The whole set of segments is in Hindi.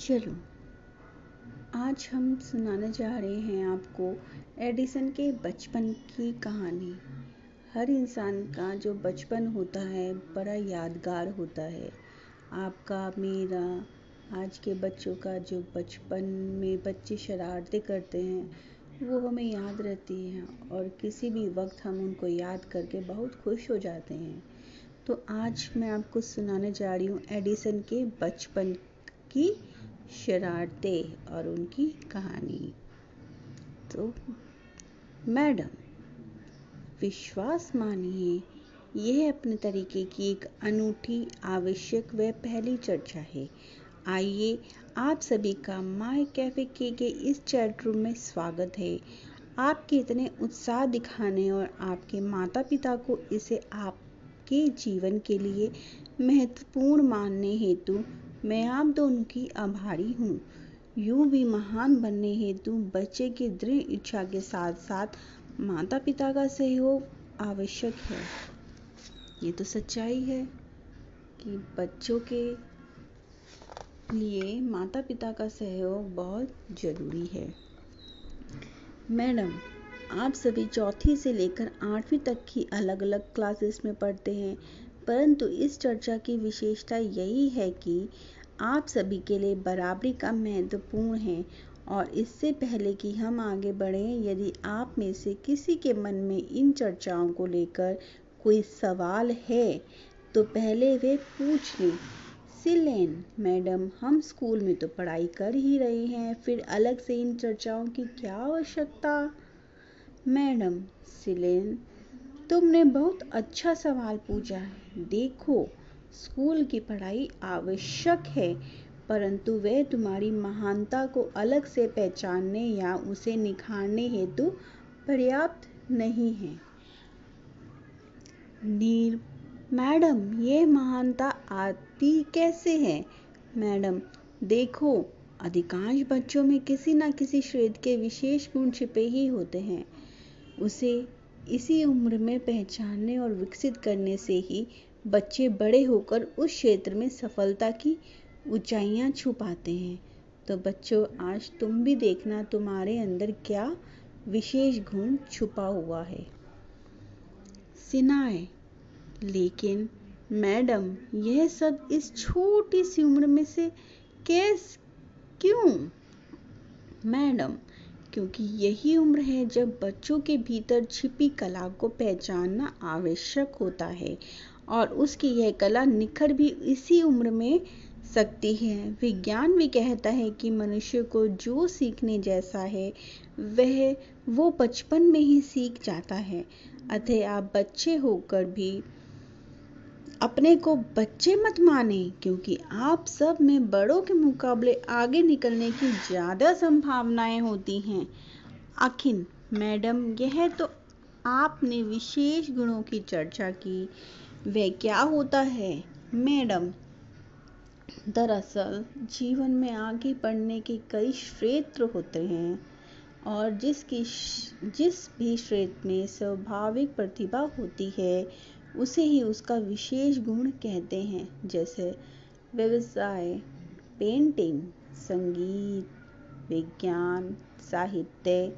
चलो, आज हम सुनाने जा रहे हैं आपको एडिसन के बचपन की कहानी। हर इंसान का जो बचपन होता है, बड़ा यादगार होता है। आपका, मेरा, आज के बच्चों का जो बचपन में बच्चे शरारतें करते हैं, वो हमें याद रहती हैं और किसी भी वक्त हम उनको याद करके बहुत खुश हो जाते हैं। तो आज मैं आपको सुनाने जा रही हूँ एडिसन के बचपन की शरारतें और उनकी कहानी। तो मैडम विश्वास मानिए यह अपने तरीके की एक अनूठी आवश्यक व पहली चर्चा है। आइए आप सभी का माय कैफ़े के, के इस चैट रूम में स्वागत है। आपके इतने उत्साह दिखाने और आपके माता पिता को इसे आपके जीवन के लिए महत्वपूर्ण मानने हेतु मैं आप दोनों की आभारी हूँ। यूँ भी महान बनने हेतु बच्चे की दृढ़ इच्छा के साथ साथ माता पिता का सहयोग आवश्यक है। ये तो सच्चाई है कि बच्चों के लिए माता पिता का सहयोग बहुत ज़रूरी है। मैडम, आप सभी चौथी से लेकर आठवीं तक की अलग अलग क्लासेस में पढ़ते हैं। परंतु इस चर्चा की विशेषता यही है कि आप सभी के लिए बराबरी का महत्वपूर्ण है और इससे पहले कि हम आगे बढ़ें, यदि आप में से किसी के मन में इन चर्चाओं को लेकर कोई सवाल है तो पहले वे पूछ लें। सिलेन, मैडम, हम स्कूल में तो पढ़ाई कर ही रहे हैं, फिर अलग से इन चर्चाओं की क्या आवश्यकता? मैडम, सिलेन तुमने बहुत अच्छा सवाल पूछा है। देखो, स्कूल की पढ़ाई आवश्यक है, परंतु वह तुम्हारी महानता को अलग से पहचानने या उसे निखारने हेतु पर्याप्त नहीं है। नीर मैडम ये महानता आती कैसे है? मैडम, देखो, अधिकांश बच्चों में किसी न किसी श्रेत के विशेष गुण छिपे ही होते हैं। उसे इसी उम्र में पहचानने और विकसित करने से ही बच्चे बड़े होकर उस क्षेत्र में सफलता की ऊंचाइयाँ छू पाते हैं। तो बच्चों, आज तुम भी देखना तुम्हारे अंदर क्या विशेष गुण छुपा हुआ है। सिनाए। लेकिन मैडम, यह सब इस छोटी सी उम्र में से कैस, क्यों? मैडम क्योंकि यही उम्र है जब बच्चों के भीतर छिपी कला को पहचानना आवश्यक होता है और उसकी यह कला निखर भी इसी उम्र में सकती है। विज्ञान भी कहता है कि मनुष्य को जो सीखने जैसा है, वह वो बचपन में ही सीख जाता है। अतः आप बच्चे होकर भी अपने को बच्चे मत माने, क्योंकि आप सब में बड़ों के मुकाबले आगे निकलने की ज़्यादा संभावनाएँ होती हैं। आखिर, मैडम, यह तो आपने विशेष गुणों की चर्चा की। वह क्या होता है? मैडम, दरअसल, जीवन में आगे बढ़ने के कई क्षेत्र होते हैं, और जिसकी, जिस भी क्षेत्र में स्वाभाविक प्रतिभा होती है उसे ही उसका विशेष गुण कहते हैं, जैसे व्यवसाय पेंटिंग संगीत, विज्ञान, साहित्य,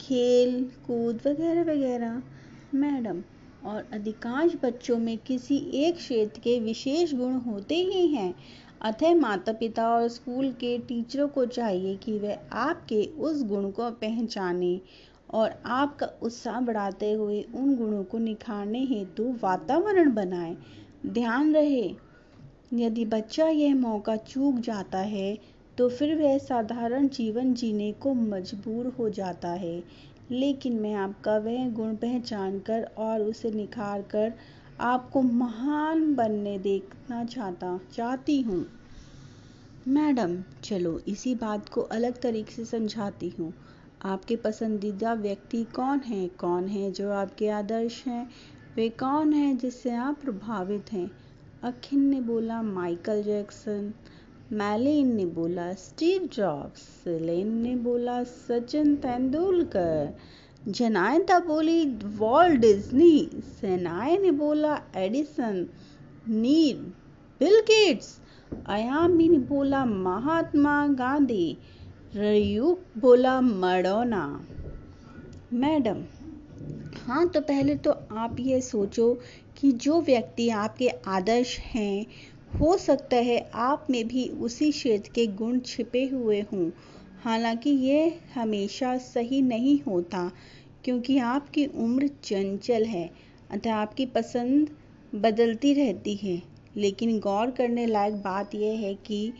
खेल कूद वगैरह वगैरह। मैडम, और अधिकांश बच्चों में किसी एक क्षेत्र के विशेष गुण होते ही हैं। अतः माता पिता और स्कूल के टीचरों को चाहिए कि वे आपके उस गुण को पहचाने। और आपका उत्साह बढ़ाते हुए उन गुणों को निखारने हेतु वातावरण बनाए। ध्यान रहे, यदि बच्चा यह मौका चूक जाता है तो फिर वह साधारण जीवन जीने को मजबूर हो जाता है। लेकिन मैं आपका वह गुण पहचान कर और उसे निखार कर आपको महान बनने देखना चाहता, चाहती हूँ। मैडम, चलो, इसी बात को अलग तरीके से समझाती हूँ। आपके पसंदीदा व्यक्ति कौन है? कौन है जो आपके आदर्श हैं? वे कौन है जिससे आप प्रभावित हैं? अखिन ने बोला माइकल जैक्सन, मैलिन ने बोला स्टीव जॉब्स, सेलेन ने बोला सचिन तेंदुलकर जनायता बोली वॉल्ट डिज्नी सेनाए ने बोला एडिसन नील बिल गेट्स, अयामी ने बोला महात्मा गांधी रयुक बोला, मडोना, मैडम हाँ तो पहले तो आप ये सोचो कि जो व्यक्ति आपके आदर्श हैं, हो सकता है आप में भी उसी क्षेत्र के गुण छिपे हुए हों। हालाँकि ये हमेशा सही नहीं होता, क्योंकि आपकी उम्र चंचल है, अतः आपकी पसंद बदलती रहती है। लेकिन गौर करने लायक बात यह है कि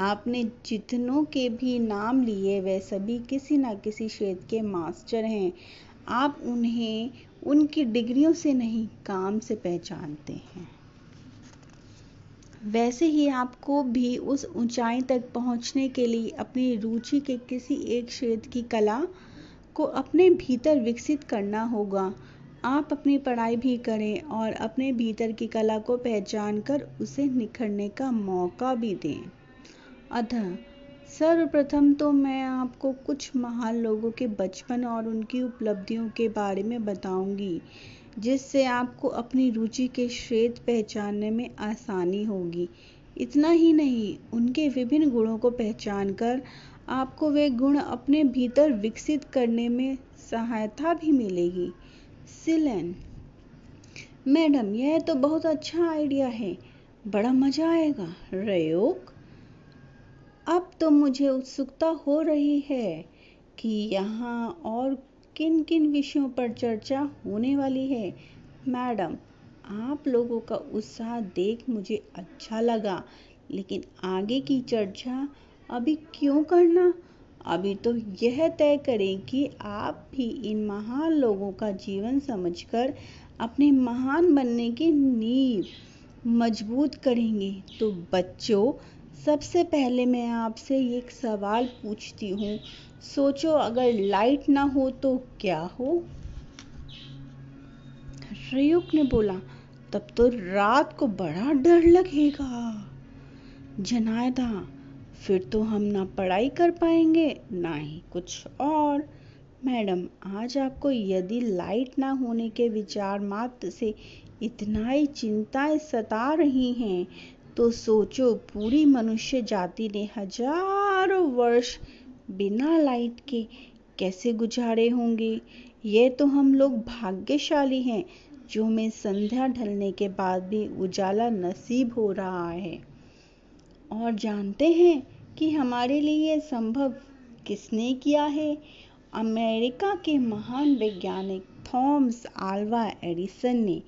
आपने जितनों के भी नाम लिए वे सभी किसी ना किसी क्षेत्र के मास्टर हैं। आप उन्हें, उनकी डिग्रियों से नहीं, काम से पहचानते हैं। वैसे ही आपको भी उस ऊंचाई तक पहुँचने के लिए अपनी रुचि के किसी एक क्षेत्र की कला को अपने भीतर विकसित करना होगा। आप अपनी पढ़ाई भी करें और अपने भीतर की कला को पहचान कर उसे निखरने का मौका भी दें। अतः सर्वप्रथम तो मैं आपको कुछ महान लोगों के बचपन और उनकी उपलब्धियों के बारे में बताऊँगी, जिससे आपको अपनी रुचि के क्षेत्र पहचानने में आसानी होगी। इतना ही नहीं, उनके विभिन्न गुणों को पहचान कर आपको वे गुण अपने भीतर विकसित करने में सहायता भी मिलेगी। सिलेन। मैडम, यह तो बहुत अच्छा आइडिया है। बड़ा मज़ा आएगा। रयोग? अब तो मुझे उत्सुकता हो रही है कि यहाँ और किन किन विषयों पर चर्चा होने वाली है। मैडम, आप लोगों का उत्साह देख मुझे अच्छा लगा, लेकिन आगे की चर्चा अभी क्यों करना? अभी तो यह तय करें कि आप भी इन महान लोगों का जीवन समझकर अपने महान बनने की नींव मज़बूत करेंगे। तो बच्चों सबसे पहले मैं आपसे एक सवाल पूछती हूँ। सोचो, अगर लाइट ना हो तो क्या हो? रयुक ने बोला, तब तो रात को बड़ा डर लगेगा। जनायदा, फिर तो हम ना पढ़ाई कर पाएँगे, ना ही कुछ और। मैडम, आज आपको यदि लाइट ना होने के विचार मात्र से इतना ही चिंताएँ सता रही हैं तो सोचो, पूरी मनुष्य जाति ने हज़ारों वर्ष बिना लाइट के कैसे गुजारे होंगे? ये तो हम लोग भाग्यशाली हैं, जो में संध्या ढलने के बाद भी उजाला नसीब हो रहा है। और जानते हैं कि हमारे लिए यह संभव किसने किया है? अमेरिका के महान वैज्ञानिक थॉमस आल्वा एडिसन ने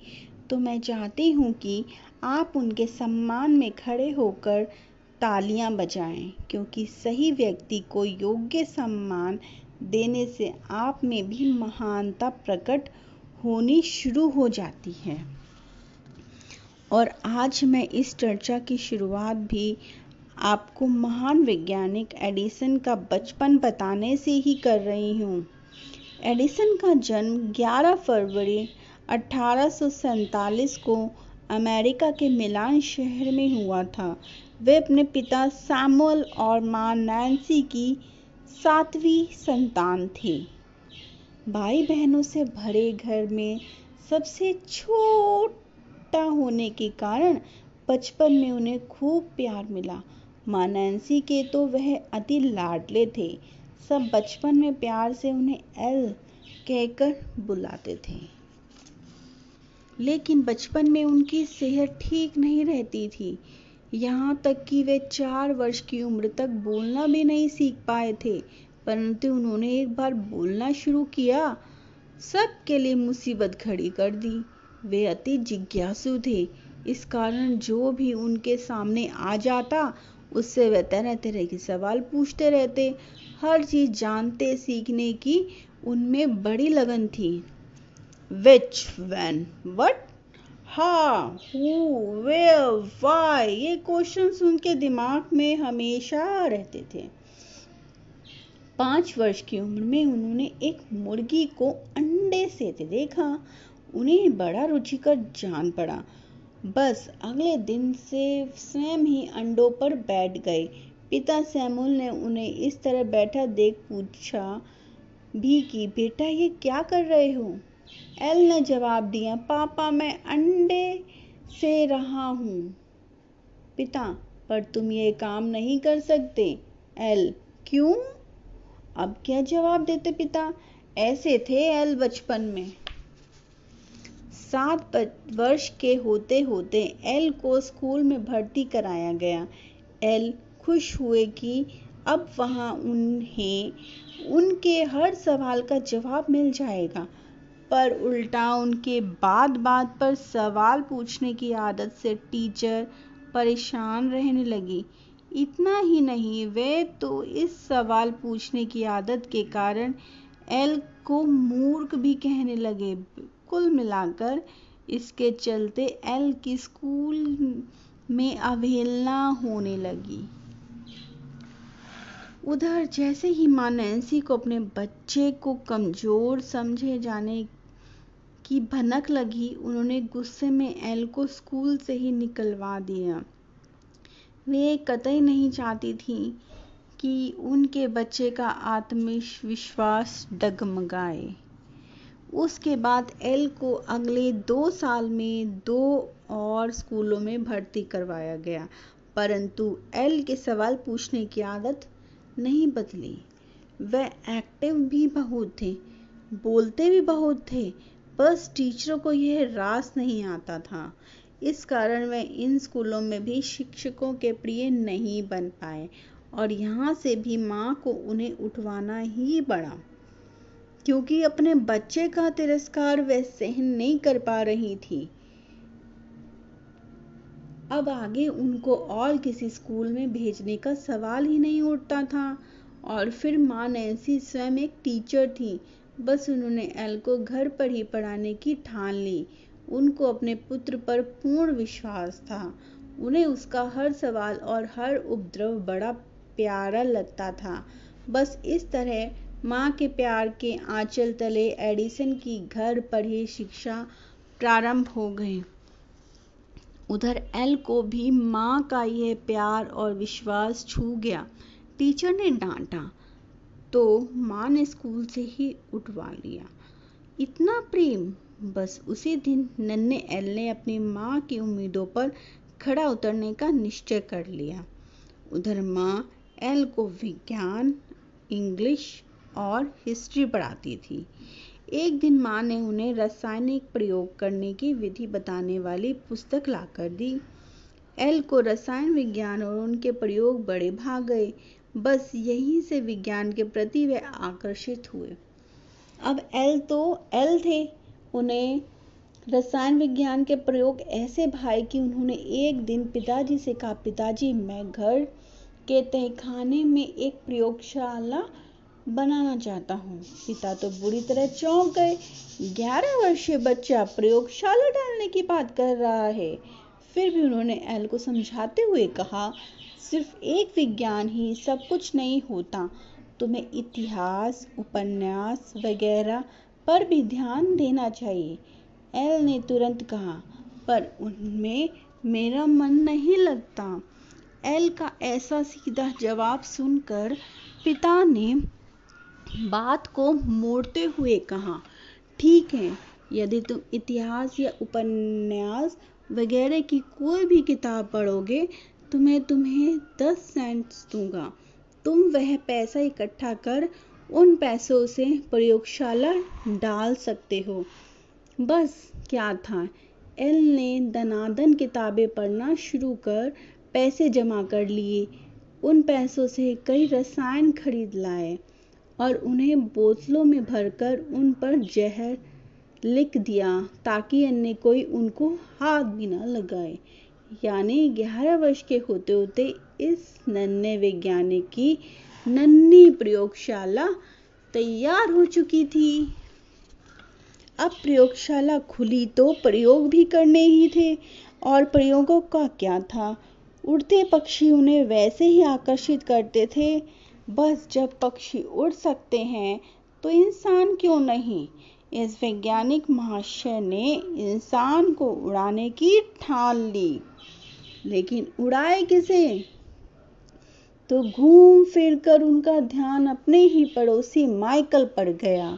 तो मैं चाहती हूँ कि आप उनके सम्मान में खड़े होकर तालियाँ बजाएँ, क्योंकि सही व्यक्ति को योग्य सम्मान देने से आप में भी महानता प्रकट होनी शुरू हो जाती है। और आज मैं इस चर्चा की शुरुआत भी आपको महान वैज्ञानिक एडिसन का बचपन बताने से ही कर रही हूँ। एडिसन का जन्म 11 फरवरी अठारह को अमेरिका के मिलान शहर में हुआ था। वे अपने पिता सैमुअल और माँ नैन्सी की सातवीं संतान थे। भाई बहनों से भरे घर में सबसे छोटा होने के कारण बचपन में उन्हें खूब प्यार मिला। माँ नैन्सी के तो वह अति लाडले थे। सब बचपन में प्यार से उन्हें एल कहकर बुलाते थे। लेकिन बचपन में उनकी सेहत ठीक नहीं रहती थी। यहाँ तक कि वे चार वर्ष की उम्र तक बोलना भी नहीं सीख पाए थे, परंतु उन्होंने एक बार बोलना शुरू किया। सबके लिए मुसीबत खड़ी कर दी। वे अति जिज्ञासु थे। इस कारण जो भी उनके सामने आ जाता, उससे वे तरह तरह के सवाल पूछते रहते। हर चीज़ जानते, सीखने की उनमें बड़ी लगन थी। When? What? How who? Where? Why? ये क्वेश्चन उनके दिमाग में हमेशा रहते थे। पाँच वर्ष की उम्र में उन्होंने एक मुर्गी को अंडे सेते देखा। उन्हें बड़ा रुचिकर जान पड़ा। बस अगले दिन से स्वयं ही अंडों पर बैठ गए। पिता सैमुल ने उन्हें इस तरह बैठा देख पूछा भी कि, बेटा, ये क्या कर रहे हो? एल ने जवाब दिया, पापा, मैं अंडे से रहा हूँ। पिता, पर तुम ये काम नहीं कर सकते। एल, क्यों? अब क्या जवाब देते पिता? ऐसे थे एल बचपन में। सात वर्ष के होते होते एल को स्कूल में भर्ती कराया गया। एल खुश हुए कि अब वहाँ उन्हें, उनके हर सवाल का जवाब मिल जाएगा। पर उल्टा उनके बात बात पर सवाल पूछने की आदत से टीचर परेशान रहने लगी। इतना ही नहीं, वे तो इस सवाल पूछने की आदत के कारण एल को मूर्ख भी कहने लगे। कुल मिलाकर इसके चलते एल की स्कूल में अवहेलना होने लगी। उधर जैसे ही माँ नैन्सी को अपने बच्चे को कमज़ोर समझे जाने की भनक लगी, उन्होंने गुस्से में एल को स्कूल से ही निकलवा दिया। वे कतई नहीं चाहती थी कि उनके बच्चे का आत्मविश्वास डगमगाए। उसके बाद एल को अगले दो साल में दो और स्कूलों में भर्ती करवाया गया, परंतु एल के सवाल पूछने की आदत नहीं बदली। वह एक्टिव भी बहुत थे, बोलते भी बहुत थे बस टीचरों को यह रास नहीं आता था। इस कारण वह इन स्कूलों में भी शिक्षकों के प्रिय नहीं बन पाए और यहाँ से भी माँ को उन्हें उठवाना ही पड़ा क्योंकि अपने बच्चे का तिरस्कार वह सहन नहीं कर पा रही थी। अब आगे उनको और किसी स्कूल में भेजने का सवाल ही नहीं उठता था और फिर माँ नैन्सी स्वयं एक टीचर थी बस उन्होंने एल को घर पर ही पढ़ाने की ठान ली। उनको अपने पुत्र पर पूर्ण विश्वास था। उन्हें उसका हर सवाल और हर उपद्रव बड़ा प्यारा लगता था। बस इस तरह माँ के प्यार के आंचल तले एडिसन की घर पर ही शिक्षा प्रारंभ हो गई। उधर एल को भी माँ का यह प्यार और विश्वास छू गया। टीचर ने डांटा तो माँ ने स्कूल से ही उठवा लिया। इतना प्रेम, बस उसी दिन नन्हे एल ने अपनी माँ की उम्मीदों पर खड़ा उतरने का निश्चय कर लिया। उधर माँ एल को विज्ञान, इंग्लिश और हिस्ट्री पढ़ाती थी। एक दिन माँ ने उन्हें रासायनिक प्रयोग करने की विधि बताने वाली पुस्तक लाकर दी। एल को रसायन विज्ञान और उनके प्रयोग बड़े भाग गए। बस यहीं से विज्ञान के प्रति वे आकर्षित हुए। अब एल तो एल थे। उन्हें रसायन विज्ञान के प्रयोग ऐसे भाई कि उन्होंने एक दिन पिताजी से कहा, पिताजी, मैं घर के तहखाने में एक प्रयोगशाला बनाना चाहता हूँ। पिता तो बुरी तरह चौंक गए। ग्यारह वर्षीय बच्चा प्रयोगशाला डालने की बात कर रहा है। फिर भी उन्होंने एल को समझाते हुए कहा सिर्फ़ एक विज्ञान ही, सब कुछ नहीं होता। तुम्हें इतिहास, उपन्यास वगैरह पर भी ध्यान देना चाहिए, एल ने तुरंत कहा। पर उनमें मेरा मन नहीं लगता। एल का ऐसा सीधा जवाब सुनकर पिता ने बात को मोड़ते हुए कहा, ठीक है, यदि तुम इतिहास या उपन्यास वगैरह की कोई भी किताब पढ़ोगे तो मैं तुम्हें दस सेंट्स दूँगा। तुम वह पैसा इकट्ठा कर उन पैसों से प्रयोगशाला डाल सकते हो। बस क्या था? एल ने दनादन किताबें पढ़ना शुरू कर पैसे जमा कर लिए। उन पैसों से कई रसायन खरीद लाए और उन्हें बोतलों में भरकर उन पर जहर लिख दिया ताकि अन्य कोई उनको हाथ भी ना लगाए। यानी ग्यारह वर्ष के होते होते इस नन्हे वैज्ञानिक की नन्ही प्रयोगशाला तैयार हो चुकी थी। अब प्रयोगशाला खुली तो प्रयोग भी करने ही थे और प्रयोगों का क्या था? उड़ते पक्षी उन्हें वैसे ही आकर्षित करते थे। बस जब पक्षी उड़ सकते हैं तो इंसान क्यों नहीं? इस वैज्ञानिक महाशय ने इंसान को उड़ाने की ठान ली। लेकिन उड़ाए किसे? तो घूम फिर कर उनका ध्यान अपने ही पड़ोसी माइकल पर गया।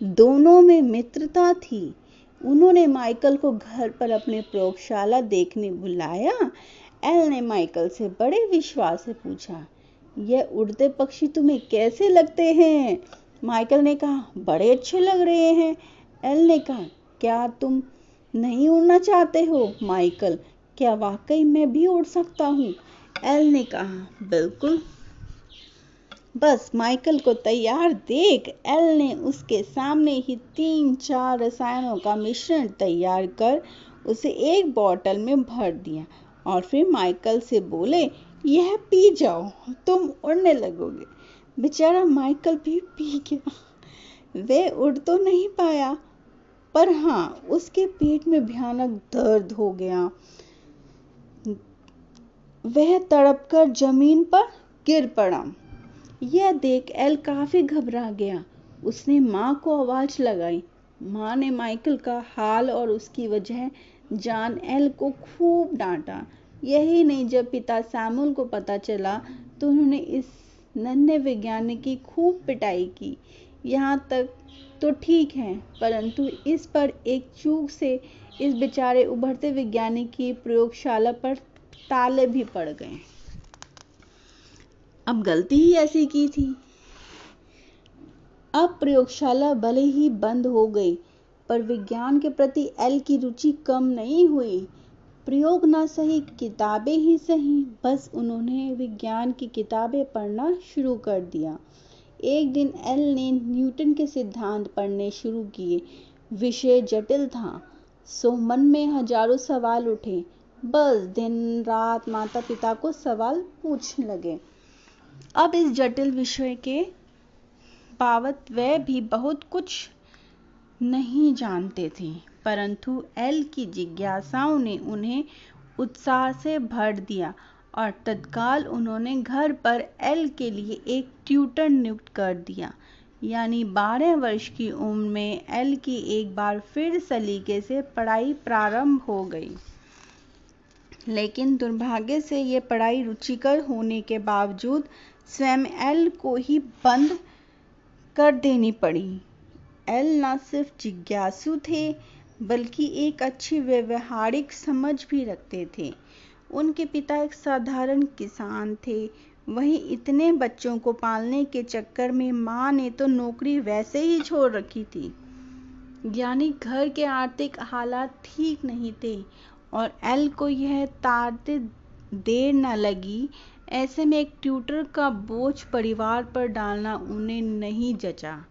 दोनों में मित्रता थी। उन्होंने माइकल को घर पर अपने प्रयोगशाला देखने बुलाया। एल ने माइकल से बड़े विश्वास से पूछा, यह उड़ते पक्षी तुम्हें कैसे लगते हैं? माइकल ने कहा, बड़े अच्छे लग रहे हैं। एल ने कहा, क्या तुम नहीं उड़ना चाहते हो? माइकल क्या वाकई मैं भी उड़ सकता हूँ? एल ने कहा, बिल्कुल। बस, माइकल को तैयार देख, एल ने उसके सामने ही तीन चार रसायनों का मिश्रण तैयार कर उसे एक बोतल में भर दिया और फिर माइकल से बोले, यह पी जाओ, तुम उड़ने लगोगे। बेचारा माइकल भी पी गया। वे उड़ तो नहीं पाया, पर हाँ उसके पेट में भयानक दर्द हो गया। वह तड़पकर ज़मीन पर गिर पड़ा। यह देख एल काफ़ी घबरा गया। उसने माँ को आवाज़ लगाई। माँ ने माइकल का हाल और उसकी वजह जान एल को खूब डांटा। यही नहीं, जब पिता सैमुअल को पता चला तो उन्होंने इस नन्हे वैज्ञानिक की खूब पिटाई की। यहाँ तक तो ठीक है, परंतु इस पर एक चूक से इस बेचारे उभरते वैज्ञानिक की प्रयोगशाला पर ताले भी पड़ गए। अब गलती ही ऐसी की थी। अब प्रयोगशाला भले ही बंद हो गई, पर विज्ञान के प्रति एल की रुचि कम नहीं हुई। प्रयोग ना सही, किताबें ही सही, बस उन्होंने विज्ञान की किताबें पढ़ना शुरू कर दिया। एक दिन एल ने न्यूटन के सिद्धांत पढ़ने शुरू किए। विषय जटिल था, सो मन में हज़ारों सवाल उठे। बस दिन, रात माता पिता को सवाल पूछने लगे। अब इस जटिल विषय के बाबत वे भी बहुत कुछ नहीं जानते थे, परंतु एल की जिज्ञासाओं ने उन्हें उत्साह से भर दिया और तत्काल उन्होंने घर पर एल के लिए एक ट्यूटर नियुक्त कर दिया। यानी बारह वर्ष की उम्र में एल की एक बार फिर सलीके से पढ़ाई प्रारंभ हो गई। लेकिन दुर्भाग्य से ये पढ़ाई रुचिकर होने के बावजूद स्वयं एल को ही बंद कर देनी पड़ी। एल न सिर्फ़ जिज्ञासु थे, बल्कि एक अच्छी व्यवहारिक समझ भी रखते थे। उनके पिता एक साधारण किसान थे। वहीं इतने बच्चों को पालने के चक्कर में माँ ने तो नौकरी वैसे ही छोड़ रखी थी। यानी घर के आर्थिक हालात ठीक नहीं थे और एल को यह तारते देर न लगी। ऐसे में एक ट्यूटर का बोझ परिवार पर डालना उन्हें नहीं जचा।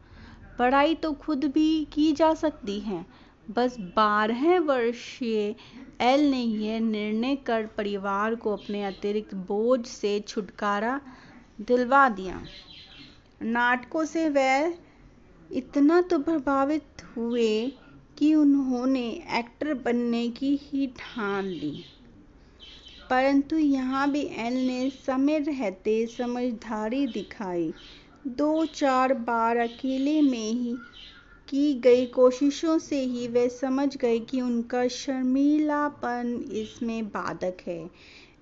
पढ़ाई तो खुद भी की जा सकती है। बस बारह वर्षीय एल ने यह निर्णय कर परिवार को अपने अतिरिक्त बोझ से छुटकारा दिलवा दिया। नाटकों से वह इतना तो प्रभावित हुए कि उन्होंने एक्टर बनने की ही ठान ली। परंतु यहाँ भी एल ने समय रहते समझदारी दिखाई। दो चार बार अकेले में ही की गई कोशिशों से ही वे समझ गए कि उनका शर्मीलापन इसमें बाधक है।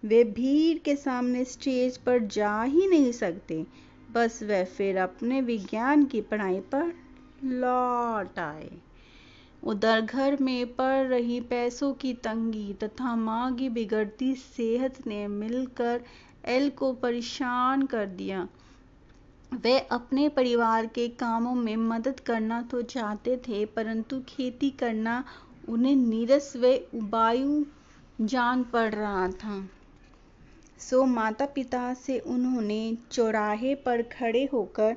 वे भीड़ के सामने स्टेज पर जा ही नहीं सकते। बस वे फिर अपने विज्ञान की पढ़ाई पर लौट आए। उधर घर में पड़ रही पैसों की तंगी तथा माँ की बिगड़ती सेहत ने मिलकर एल को परेशान कर दिया। वे अपने परिवार के कामों में मदद करना तो चाहते थे, परंतु खेती करना उन्हें नीरस व उबायु जान पड़ रहा था। सो माता पिता से उन्होंने चौराहे पर खड़े होकर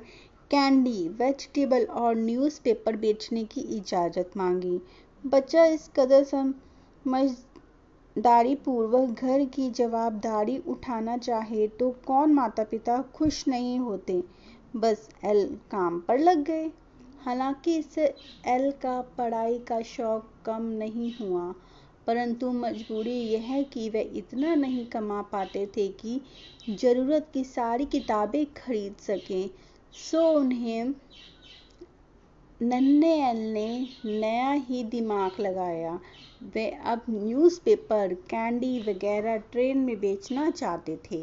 कैंडी वेजिटेबल और न्यूज़पेपर बेचने की इजाज़त मांगी। बच्चा इस कदर समझदारी पूर्वक घर की जवाबदारी उठाना चाहे तो कौन माता पिता खुश नहीं होते? बस एल काम पर लग गए। हालाँकि इससे एल का पढ़ाई का शौक कम नहीं हुआ, परंतु मजबूरी यह कि वे इतना नहीं कमा पाते थे कि ज़रूरत की सारी किताबें खरीद सकें। सो उन्हें नन्हे एल ने नया ही दिमाग लगाया। वे अब न्यूज़पेपर कैंडी वगैरह ट्रेन में बेचना चाहते थे।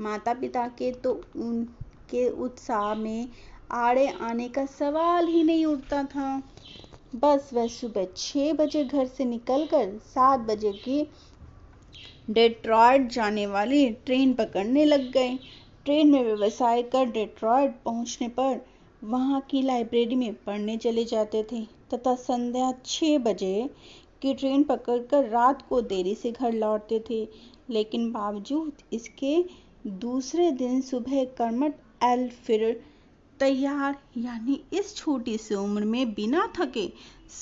माता पिता के तो उनके उत्साह में आड़े आने का सवाल ही नहीं उठता था। बस वह सुबह छः बजे घर से निकलकर सात बजे की डेट्रॉयट जाने वाली ट्रेन पकड़ने लग गए। ट्रेन में व्यवसाय कर डेट्रॉयट पहुँचने पर वहाँ की लाइब्रेरी में पढ़ने चले जाते थे, तथा संध्या छह बजे की ट्रेन पकड़कर रात को देरी से घर लौटते थे। लेकिन बावजूद इसके दूसरे दिन सुबह कर्मट एल फिर तैयार, यानी इस छोटी सी उम्र में बिना थके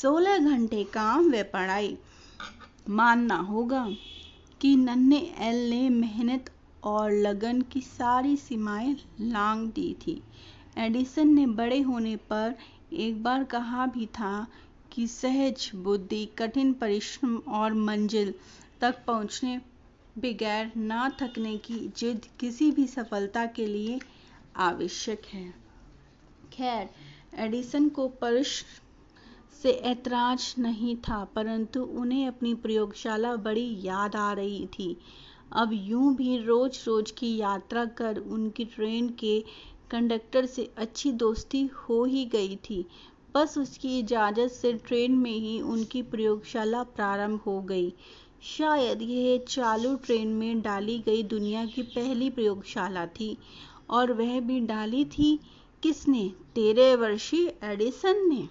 16 घंटे काम व पढ़ाई। मानना होगा कि नन्हे एल ने मेहनत और लगन की सारी सीमाएँ लांग दी थी। एडिसन ने बड़े होने पर एक बार कहा भी था कि सहज बुद्धि, कठिन परिश्रम और मंजिल तक पहुँचने बगैर ना थकने की जिद किसी भी सफलता के लिए आवश्यक है। खैर, एडिसन को परिश्रम से ऐतराज नहीं था, परंतु उन्हें अपनी प्रयोगशाला बड़ी याद आ रही थी। अब यूँ भी रोज रोज की यात्रा कर उनकी ट्रेन के कंडक्टर से अच्छी दोस्ती हो ही गई थी। बस उसकी इजाज़त से ट्रेन में ही उनकी प्रयोगशाला प्रारंभ हो गई। शायद यह चालू ट्रेन में डाली गई दुनिया की पहली प्रयोगशाला थी और वह भी डाली थी किसने? तेरह वर्षीय एडिसन ने।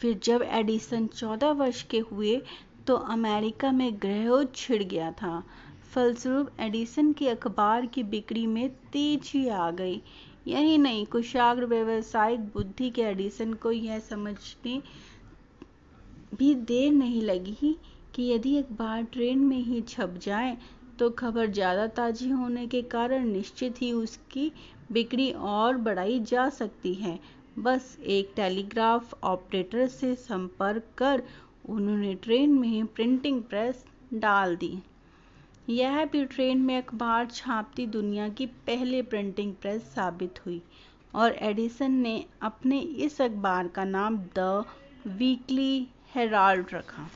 फिर जब एडिसन चौदह वर्ष के हुए तो अमेरिका में ग्रह छिड़ गया था। फलस्वरूप एडिसन के अखबार की बिक्री में तेज़ी आ गई। यही नहीं, कुशाग्र व्यवसायिक बुद्धि के एडिसन को यह समझने भी देर नहीं लगी कि यदि अखबार ट्रेन में ही छप जाए तो खबर ज़्यादा ताज़ी होने के कारण निश्चित ही उसकी बिक्री और बढ़ाई जा सकती है। बस एक टेलीग्राफ ऑपरेटर से संपर्क कर उन्होंने ट्रेन में प्रिंटिंग प्रेस डाल दी। यह ट्रेन में अखबार छापती दुनिया की पहली प्रिंटिंग प्रेस साबित हुई और एडिसन ने अपने इस अखबार का नाम द वीकली हेराल्ड रखा।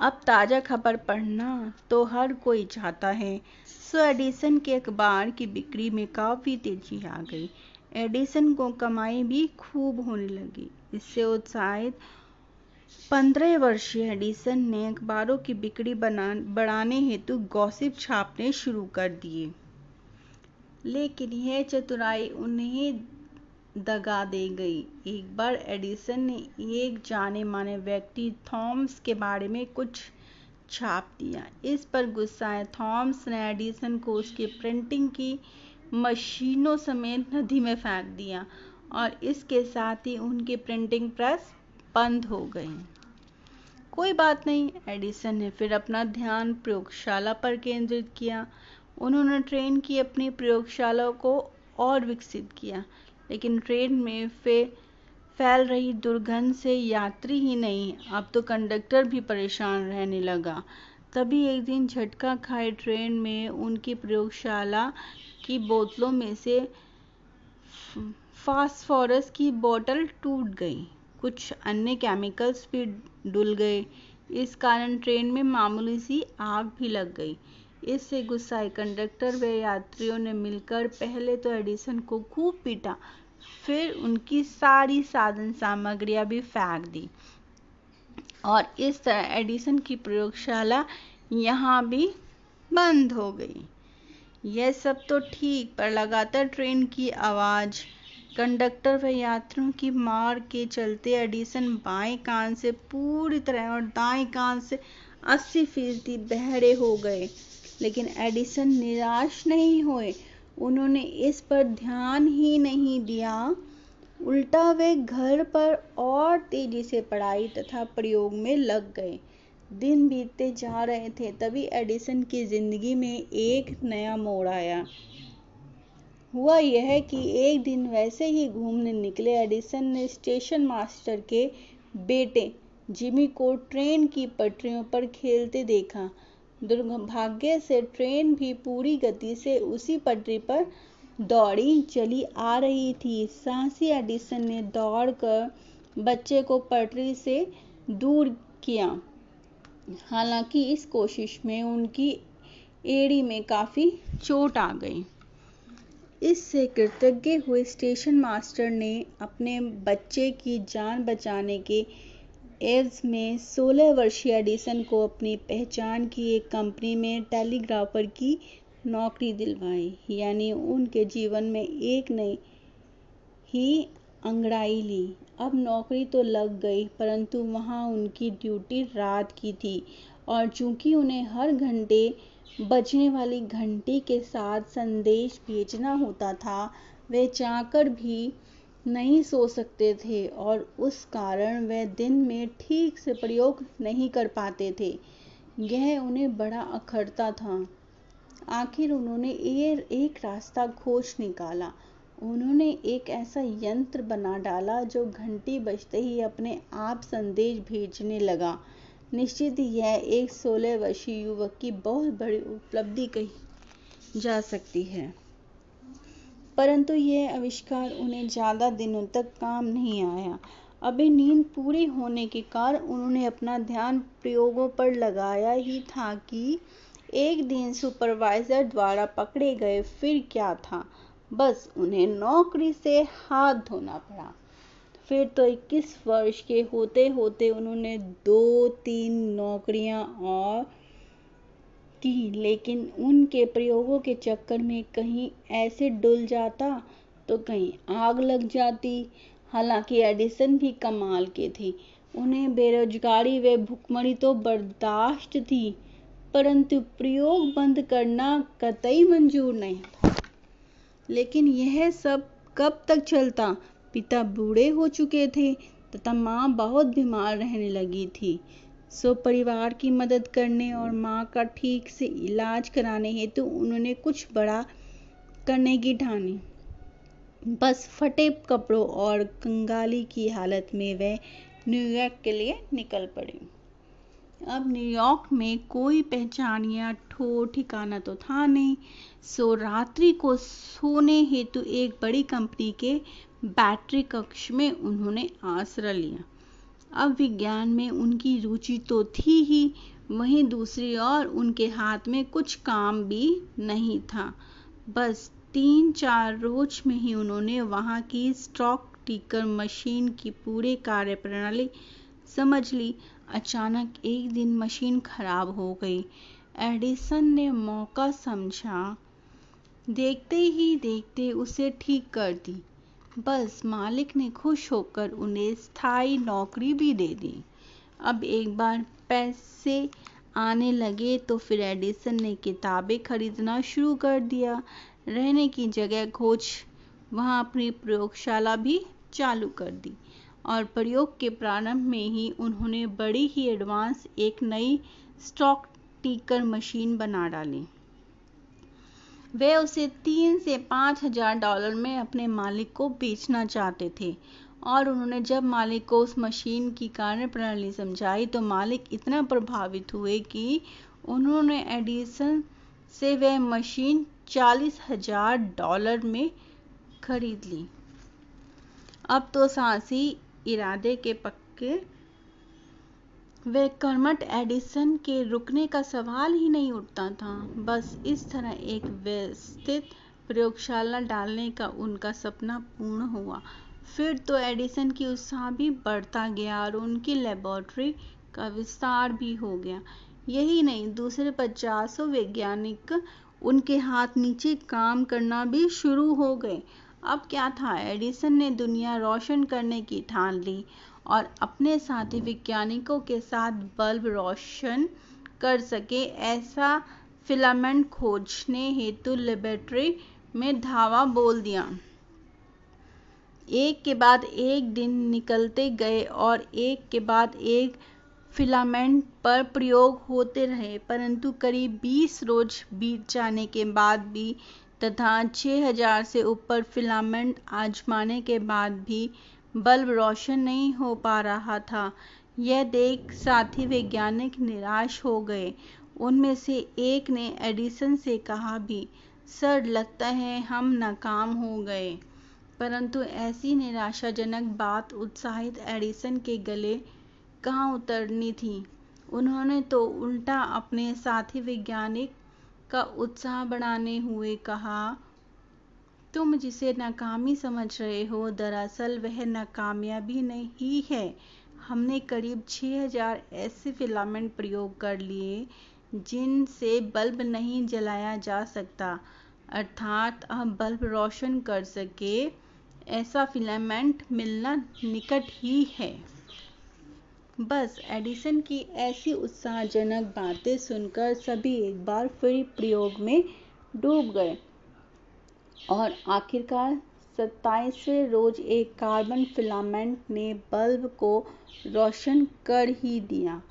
अब ताज़ा खबर पढ़ना तो हर कोई चाहता है, सो एडिसन के अखबार की बिक्री में काफ़ी तेज़ी आ गई। एडिसन को कमाई भी खूब होने लगी, इससे उत्साहित पंद्रह वर्षीय एडिसन ने अखबारों की बिक्री बढ़ाने हेतु गॉसिप छापने शुरू कर दिए। लेकिन यह चतुराई उन्हें दगा दे गई। एक बार एडिसन ने एक जाने माने व्यक्ति थॉम्स के बारे में कुछ छाप दिया। इस पर गुस्साए थॉम्स ने एडिसन को उसकी प्रिंटिंग की मशीनों समेत नदी में फेंक दिया और इसके साथ ही उनकी प्रिंटिंग प्रेस बंद हो गई। कोई बात नहीं, एडिसन ने फिर अपना ध्यान प्रयोगशाला पर केंद्रित किया। उन्होंने ट्रेन की अपनी प्रयोगशाला को और विकसित किया, लेकिन ट्रेन में फे, फैल रही दुर्गंध से यात्री ही नहीं, अब तो कंडक्टर भी परेशान रहने लगा। तभी एक दिन झटका खाए ट्रेन में उनकी प्रयोगशाला की बोतलों में से फास्फोरस की बोतल टूट गई। कुछ अन्य केमिकल्स भी डुल गए। इस कारण ट्रेन में मामूली सी आग भी लग गई। इससे गुस्साए कंडक्टर व यात्रियों ने मिलकर पहले तो एडिसन को खूब पीटा, फिर उनकी सारी साधन सामग्रियाँ भी फेंक दी। और इस तरह एडिसन की प्रयोगशाला यहाँ भी बंद हो गई। यह सब तो ठीक, पर लगातार ट्रेन की आवाज़ कंडक्टर व यात्रियों की मार के चलते एडिसन बाएँ कान से पूरी तरह और दाएँ कान से 80 फ़ीसदी बहरे हो गए। लेकिन एडिसन निराश नहीं हुए। उन्होंने इस पर ध्यान ही नहीं दिया। उल्टा वे घर पर और तेज़ी से पढ़ाई तथा प्रयोग में लग गए। दिन बीतते जा रहे थे, तभी एडिसन की ज़िंदगी में एक नया मोड़ आया। हुआ यह कि एक दिन वैसे ही घूमने निकले एडिसन ने स्टेशन मास्टर के बेटे जिमी को ट्रेन की पटरियों पर खेलते देखा। दुर्भाग्य से ट्रेन भी पूरी गति से उसी पटरी पर दौड़ी चली आ रही थी। साहसी एडिसन ने दौड़कर बच्चे को पटरी से दूर किया। हालाँकि इस कोशिश में उनकी एड़ी में काफ़ी चोट आ गई। इससे कृतज्ञ हुए स्टेशन मास्टर ने अपने बच्चे की जान बचाने के एव्स में 16 वर्षीय एडिसन को अपनी पहचान की एक कंपनी में टेलीग्राफर की नौकरी दिलवाई। यानी उनके जीवन में एक नई ही अंगड़ाई ली। अब नौकरी तो लग गई, परंतु वहाँ उनकी ड्यूटी रात की थी और चूँकि उन्हें हर घंटे बजने वाली घंटी के साथ संदेश भेजना होता था। वे चाहकर भी नहीं सो सकते थे और उस कारण वे दिन में ठीक से प्रयोग नहीं कर पाते थे। यह उन्हें बड़ा अखरता था। आखिर उन्होंने एक रास्ता खोज निकाला। उन्होंने एक ऐसा यंत्र बना डाला जो घंटी बजते ही अपने आप संदेश भेजने लगा। निश्चित ही यह एक सोलह वर्षीय युवक की बहुत बड़ी उपलब्धि कही जा सकती है। परंतु यह आविष्कार उन्हें ज़्यादा दिनों तक काम नहीं आया। अभी नींद पूरी होने के कारण उन्होंने अपना ध्यान प्रयोगों पर लगाया ही था कि एक दिन सुपरवाइजर द्वारा पकड़े गए फिर क्या था। बस उन्हें नौकरी से हाथ धोना पड़ा। फिर तो 21 वर्ष के होते होते उन्होंने दो तीन नौकरियाँ और की, लेकिन उनके प्रयोगों के चक्कर में कहीं ऐसे डुल जाता तो कहीं आग लग जाती। हालाँकि एडिसन भी कमाल के थे। उन्हें बेरोजगारी व भुखमरी तो बर्दाश्त थी, परंतु प्रयोग बंद करना कतई मंजूर नहीं था। लेकिन यह सब कब तक चलता? पिता बूढ़े हो चुके थे, तथा माँ बहुत बीमार रहने लगी थी। सो परिवार की मदद करने और माँ का ठीक से इलाज कराने हेतु तो उन्होंने कुछ बड़ा करने की ठानी। बस फटे कपड़ों और कंगाली की हालत में वह न्यूयॉर्क के लिए निकल पड़े। अब न्यूयॉर्क में कोई पहचान या ठो ठिकाना तो था नहीं। सो रात्रि को सोने हेतु एक बड़ी कंपनी के बैटरी कक्ष में उन्होंने आसरा लिया। अब विज्ञान में उनकी रुचि तो थी ही, वहीं दूसरी ओर उनके हाथ में कुछ काम भी नहीं था। बस तीन चार रोज में ही उन्होंने वहाँ की स्टॉक टिकर मशीन की पूरी कार्य प्रणाली समझ ली। अचानक एक दिन मशीन खराब हो गई। एडिसन ने मौका समझा। देखते ही देखते उसे ठीक कर दी। बस मालिक ने खुश होकर उन्हें स्थायी नौकरी भी दे दी। अब एक बार पैसे आने लगे तो फिर एडिसन ने किताबें खरीदना शुरू कर दिया। रहने की जगह खोज, वहाँ अपनी प्रयोगशाला भी चालू कर दी और प्रयोग के प्रारंभ में ही उन्होंने बड़ी ही एडवांस एक नई स्टॉक टीकर मशीन बना डाली। वे उसे तीन से पाँच हज़ार डॉलर में अपने मालिक को बेचना चाहते थे। और उन्होंने जब मालिक को उस मशीन की कार्य प्रणाली समझाई तो मालिक इतना प्रभावित हुए कि उन्होंने एडिसन से वह मशीन चालीस हज़ार डॉलर में खरीद ली। अब तो साहसी इरादे के पक्के वे कर्मट एडिसन के रुकने का सवाल ही नहीं उठता था। बस इस तरह एक व्यवस्थित प्रयोगशाला डालने का उनका सपना पूर्ण हुआ। फिर तो एडिसन की उत्साह भी बढ़ता गया और उनकी लेबोरेटरी का विस्तार भी हो गया। यही नहीं, दूसरे पचासों वैज्ञानिक उनके हाथ नीचे काम करना भी शुरू हो गए। अब क्या था? एडिसन ने दुनिया रोशन करने की ठान ली। और अपने साथी वैज्ञानिकों के साथ बल्ब रोशन कर सके, ऐसा फिलामेंट खोजने हेतु लेबोरेटरी में धावा बोल दिया। एक के बाद एक दिन निकलते गए और एक के बाद एक फिलामेंट पर प्रयोग होते रहे, परंतु करीब 20 रोज बीत जाने के बाद भी तथा 6000 से ऊपर फिलामेंट आजमाने के बाद भी बल्ब रोशन नहीं हो पा रहा था। यह देख साथी वैज्ञानिक निराश हो गए। उनमें से एक ने एडिसन से कहा भी, सर, लगता है हम नाकाम हो गए। परंतु ऐसी निराशाजनक बात उत्साहित एडिसन के गले कहाँ उतरनी थी? उन्होंने तो उल्टा अपने साथी वैज्ञानिक का उत्साह बढ़ाने हुए कहा तुम जिसे नाकामी समझ रहे हो, दरअसल वह नाकामयाबी नहीं है। हमने करीब 6000 ऐसे फिलामेंट प्रयोग कर लिए, जिनसे बल्ब नहीं जलाया जा सकता। अर्थात, अब बल्ब रोशन कर सके, ऐसा फिलामेंट मिलना निकट ही है। बस, एडिसन की ऐसी उत्साहजनक बातें सुनकर सभी एक बार फिर प्रयोग में डूब गए। और आखिरकार सत्ताईसवें रोज एक कार्बन फिलामेंट ने बल्ब को रोशन कर ही दिया।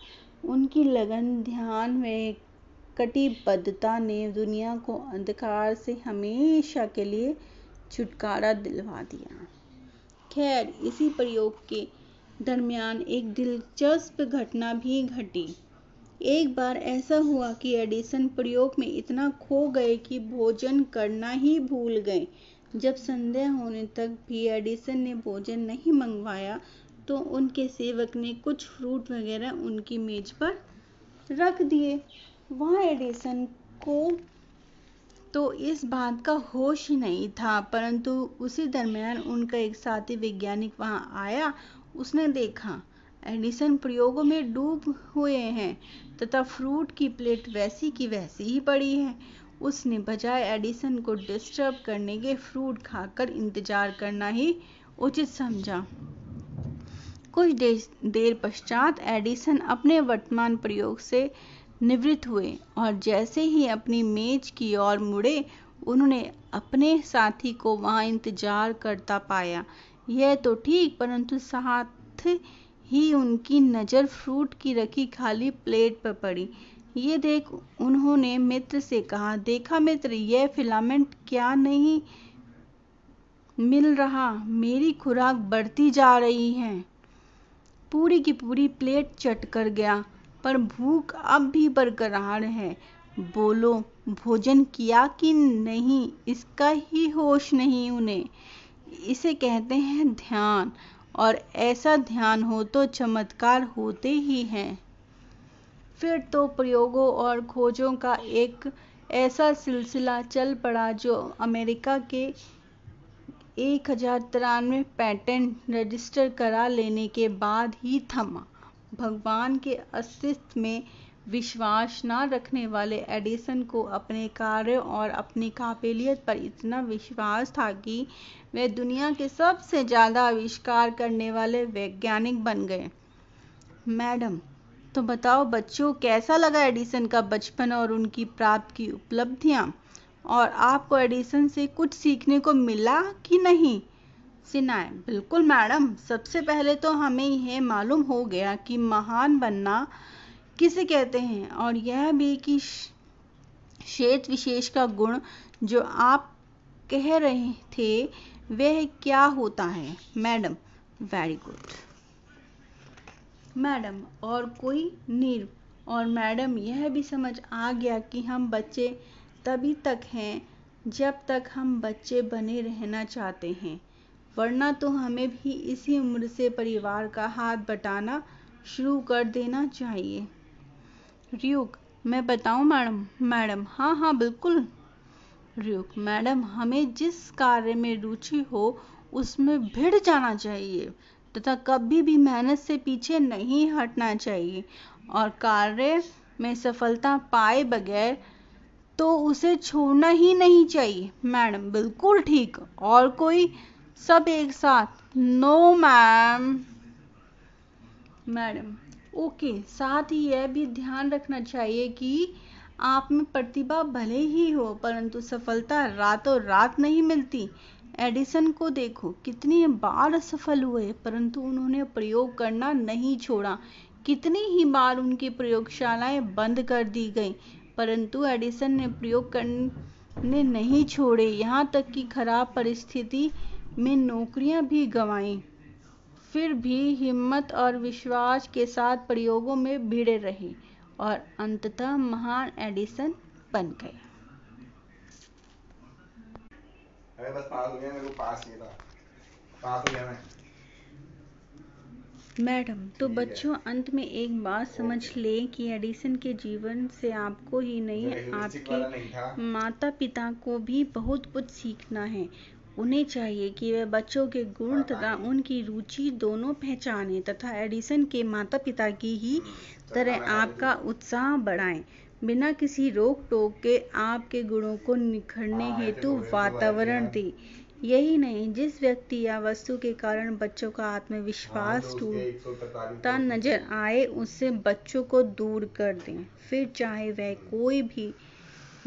उनकी लगन ध्यान में कटिबद्धता ने दुनिया को अंधकार से हमेशा के लिए छुटकारा दिलवा दिया। खैर, इसी प्रयोग के दरमियान एक दिलचस्प घटना भी घटी। एक बार ऐसा हुआ कि एडिसन प्रयोग में इतना खो गए कि भोजन करना ही भूल गए। जब संध्या होने तक भी एडिसन ने भोजन नहीं मंगवाया तो उनके सेवक ने कुछ फ्रूट वगैरह उनकी मेज पर रख दिए। वहाँ, एडिसन को तो इस बात का होश ही नहीं था, परंतु उसी दरमियान उनका एक साथी वैज्ञानिक वहाँ आया, उसने देखा। एडिसन प्रयोगों में डूब हुए हैं, तथा फ्रूट की प्लेट वैसी की वैसी ही पड़ी है। उसने बजाय एडिसन को डिस्टर्ब करने के फ्रूट खाकर इंतज़ार करना ही उचित समझा। कुछ देर पश्चात एडिसन अपने वर्तमान प्रयोग से निवृत्त हुए और जैसे ही अपनी मेज की ओर मुड़े, उन्होंने अपने साथी को वहाँ इंतज़ार करता पाया। यह तो ठीक, परंतु साथ ही उनकी नज़र फ्रूट की रखी खाली प्लेट पर पड़ी। ये देख उन्होंने मित्र से कहा, देखा मित्र, यह फिलामेंट क्या नहीं मिल रहा? मेरी खुराक बढ़ती जा रही है। पूरी की पूरी प्लेट चट कर गया, पर भूख अब भी बरकरार है। बोलो, भोजन किया कि नहीं? इसका ही होश नहीं उन्हें। इसे कहते हैं ध्यान। और ऐसा ध्यान हो तो चमत्कार होते ही हैं। फिर तो प्रयोगों और खोजों का एक ऐसा सिलसिला चल पड़ा जो अमेरिका के एक हज़ार तिरानवे पैटेंट रजिस्टर करा लेने के बाद ही थमा। भगवान के अस्तित्व में विश्वास न रखने वाले एडिसन को अपने कार्य और अपनी काबिलियत पर इतना विश्वास था कि वे दुनिया के सबसे ज़्यादा आविष्कार करने वाले वैज्ञानिक बन गए। मैडम तो बताओ बच्चों, कैसा लगा एडिसन का बचपन और उनकी प्राप्त की उपलब्धियाँ? और आपको एडिसन से कुछ सीखने को मिला कि नहीं? सिनाए बिल्कुल मैडम। सबसे पहले तो हमें यह मालूम हो गया कि महान बनना किसे कहते हैं? और यह भी कि क्षेत्र विशेष का गुण जो आप कह रहे थे, वह क्या होता है? मैडम वेरी गुड मैडम, और कोई नीर, और मैडम, यह भी समझ आ गया कि हम बच्चे तभी तक हैं जब तक हम बच्चे बने रहना चाहते हैं। वरना तो हमें भी इसी उम्र से परिवार का हाथ बटाना शुरू कर देना चाहिए। रियुक मैं बताऊँ मैडम? मैडम हाँ हाँ बिल्कुल। रियुक मैडम, हमें जिस कार्य में रुचि हो, उसमें भिड़ जाना चाहिए, तथा कभी भी मेहनत से पीछे नहीं हटना चाहिए, और कार्य में सफलता पाए बगैर तो उसे छोड़ना ही नहीं चाहिए। मैडम, बिल्कुल ठीक। और कोई? सब एक साथ। नो मैम मैडम ओके, साथ ही यह भी ध्यान रखना चाहिए कि आप में प्रतिभा भले ही हो, परंतु सफलता रातों रात नहीं मिलती। एडिसन को देखो, कितनी बार असफल हुए, परंतु उन्होंने प्रयोग करना नहीं छोड़ा। कितनी ही बार उनकी प्रयोगशालाएँ बंद कर दी गई, परंतु एडिसन ने प्रयोग करने नहीं छोड़े। यहाँ तक कि खराब परिस्थिति में नौकरियाँ भी गंवाई। फिर भी हिम्मत और विश्वास के साथ प्रयोगों में भिड़े रहे और अंततः महान एडिसन बन गए। अरे बस पास हो गया मेरे को पास ही था। पास हो गया मैं। मैडम तो बच्चों अंत में एक बात समझ लें कि एडिसन के जीवन से आपको ही नहीं आपके माता पिता को भी बहुत कुछ सीखना है। उन्हें चाहिए कि वे बच्चों के गुण तथा उनकी रुचि दोनों पहचानें तथा एडिसन के माता-पिता की ही तरह आपका उत्साह बढ़ाएँ। बिना किसी रोक टोक के आपके गुणों को निखरने हेतु वातावरण दें यही नहीं जिस व्यक्ति या वस्तु के कारण बच्चों का आत्मविश्वास टूटता नज़र आए उससे बच्चों को दूर कर दें। फिर चाहे वह कोई भी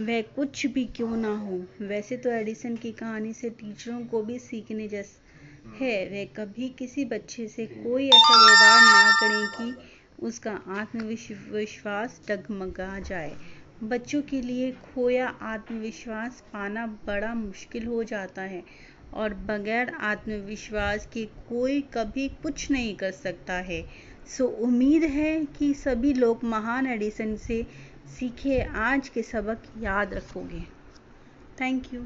वह कुछ भी क्यों ना हो? वैसे तो एडिसन की कहानी से टीचरों को भी सीखने जैस है। वे कभी किसी बच्चे से कोई ऐसा व्यवहार ना करें कि उसका आत्मविश्वास डगमगा जाए। बच्चों के लिए खोया आत्मविश्वास पाना बड़ा मुश्किल हो जाता है और बगैर आत्मविश्वास के कोई कभी कुछ नहीं कर सकता है। सो उम्मीद है कि सभी लोग महान एडिसन से सीखे आज के सबक याद रखोगे। Thank you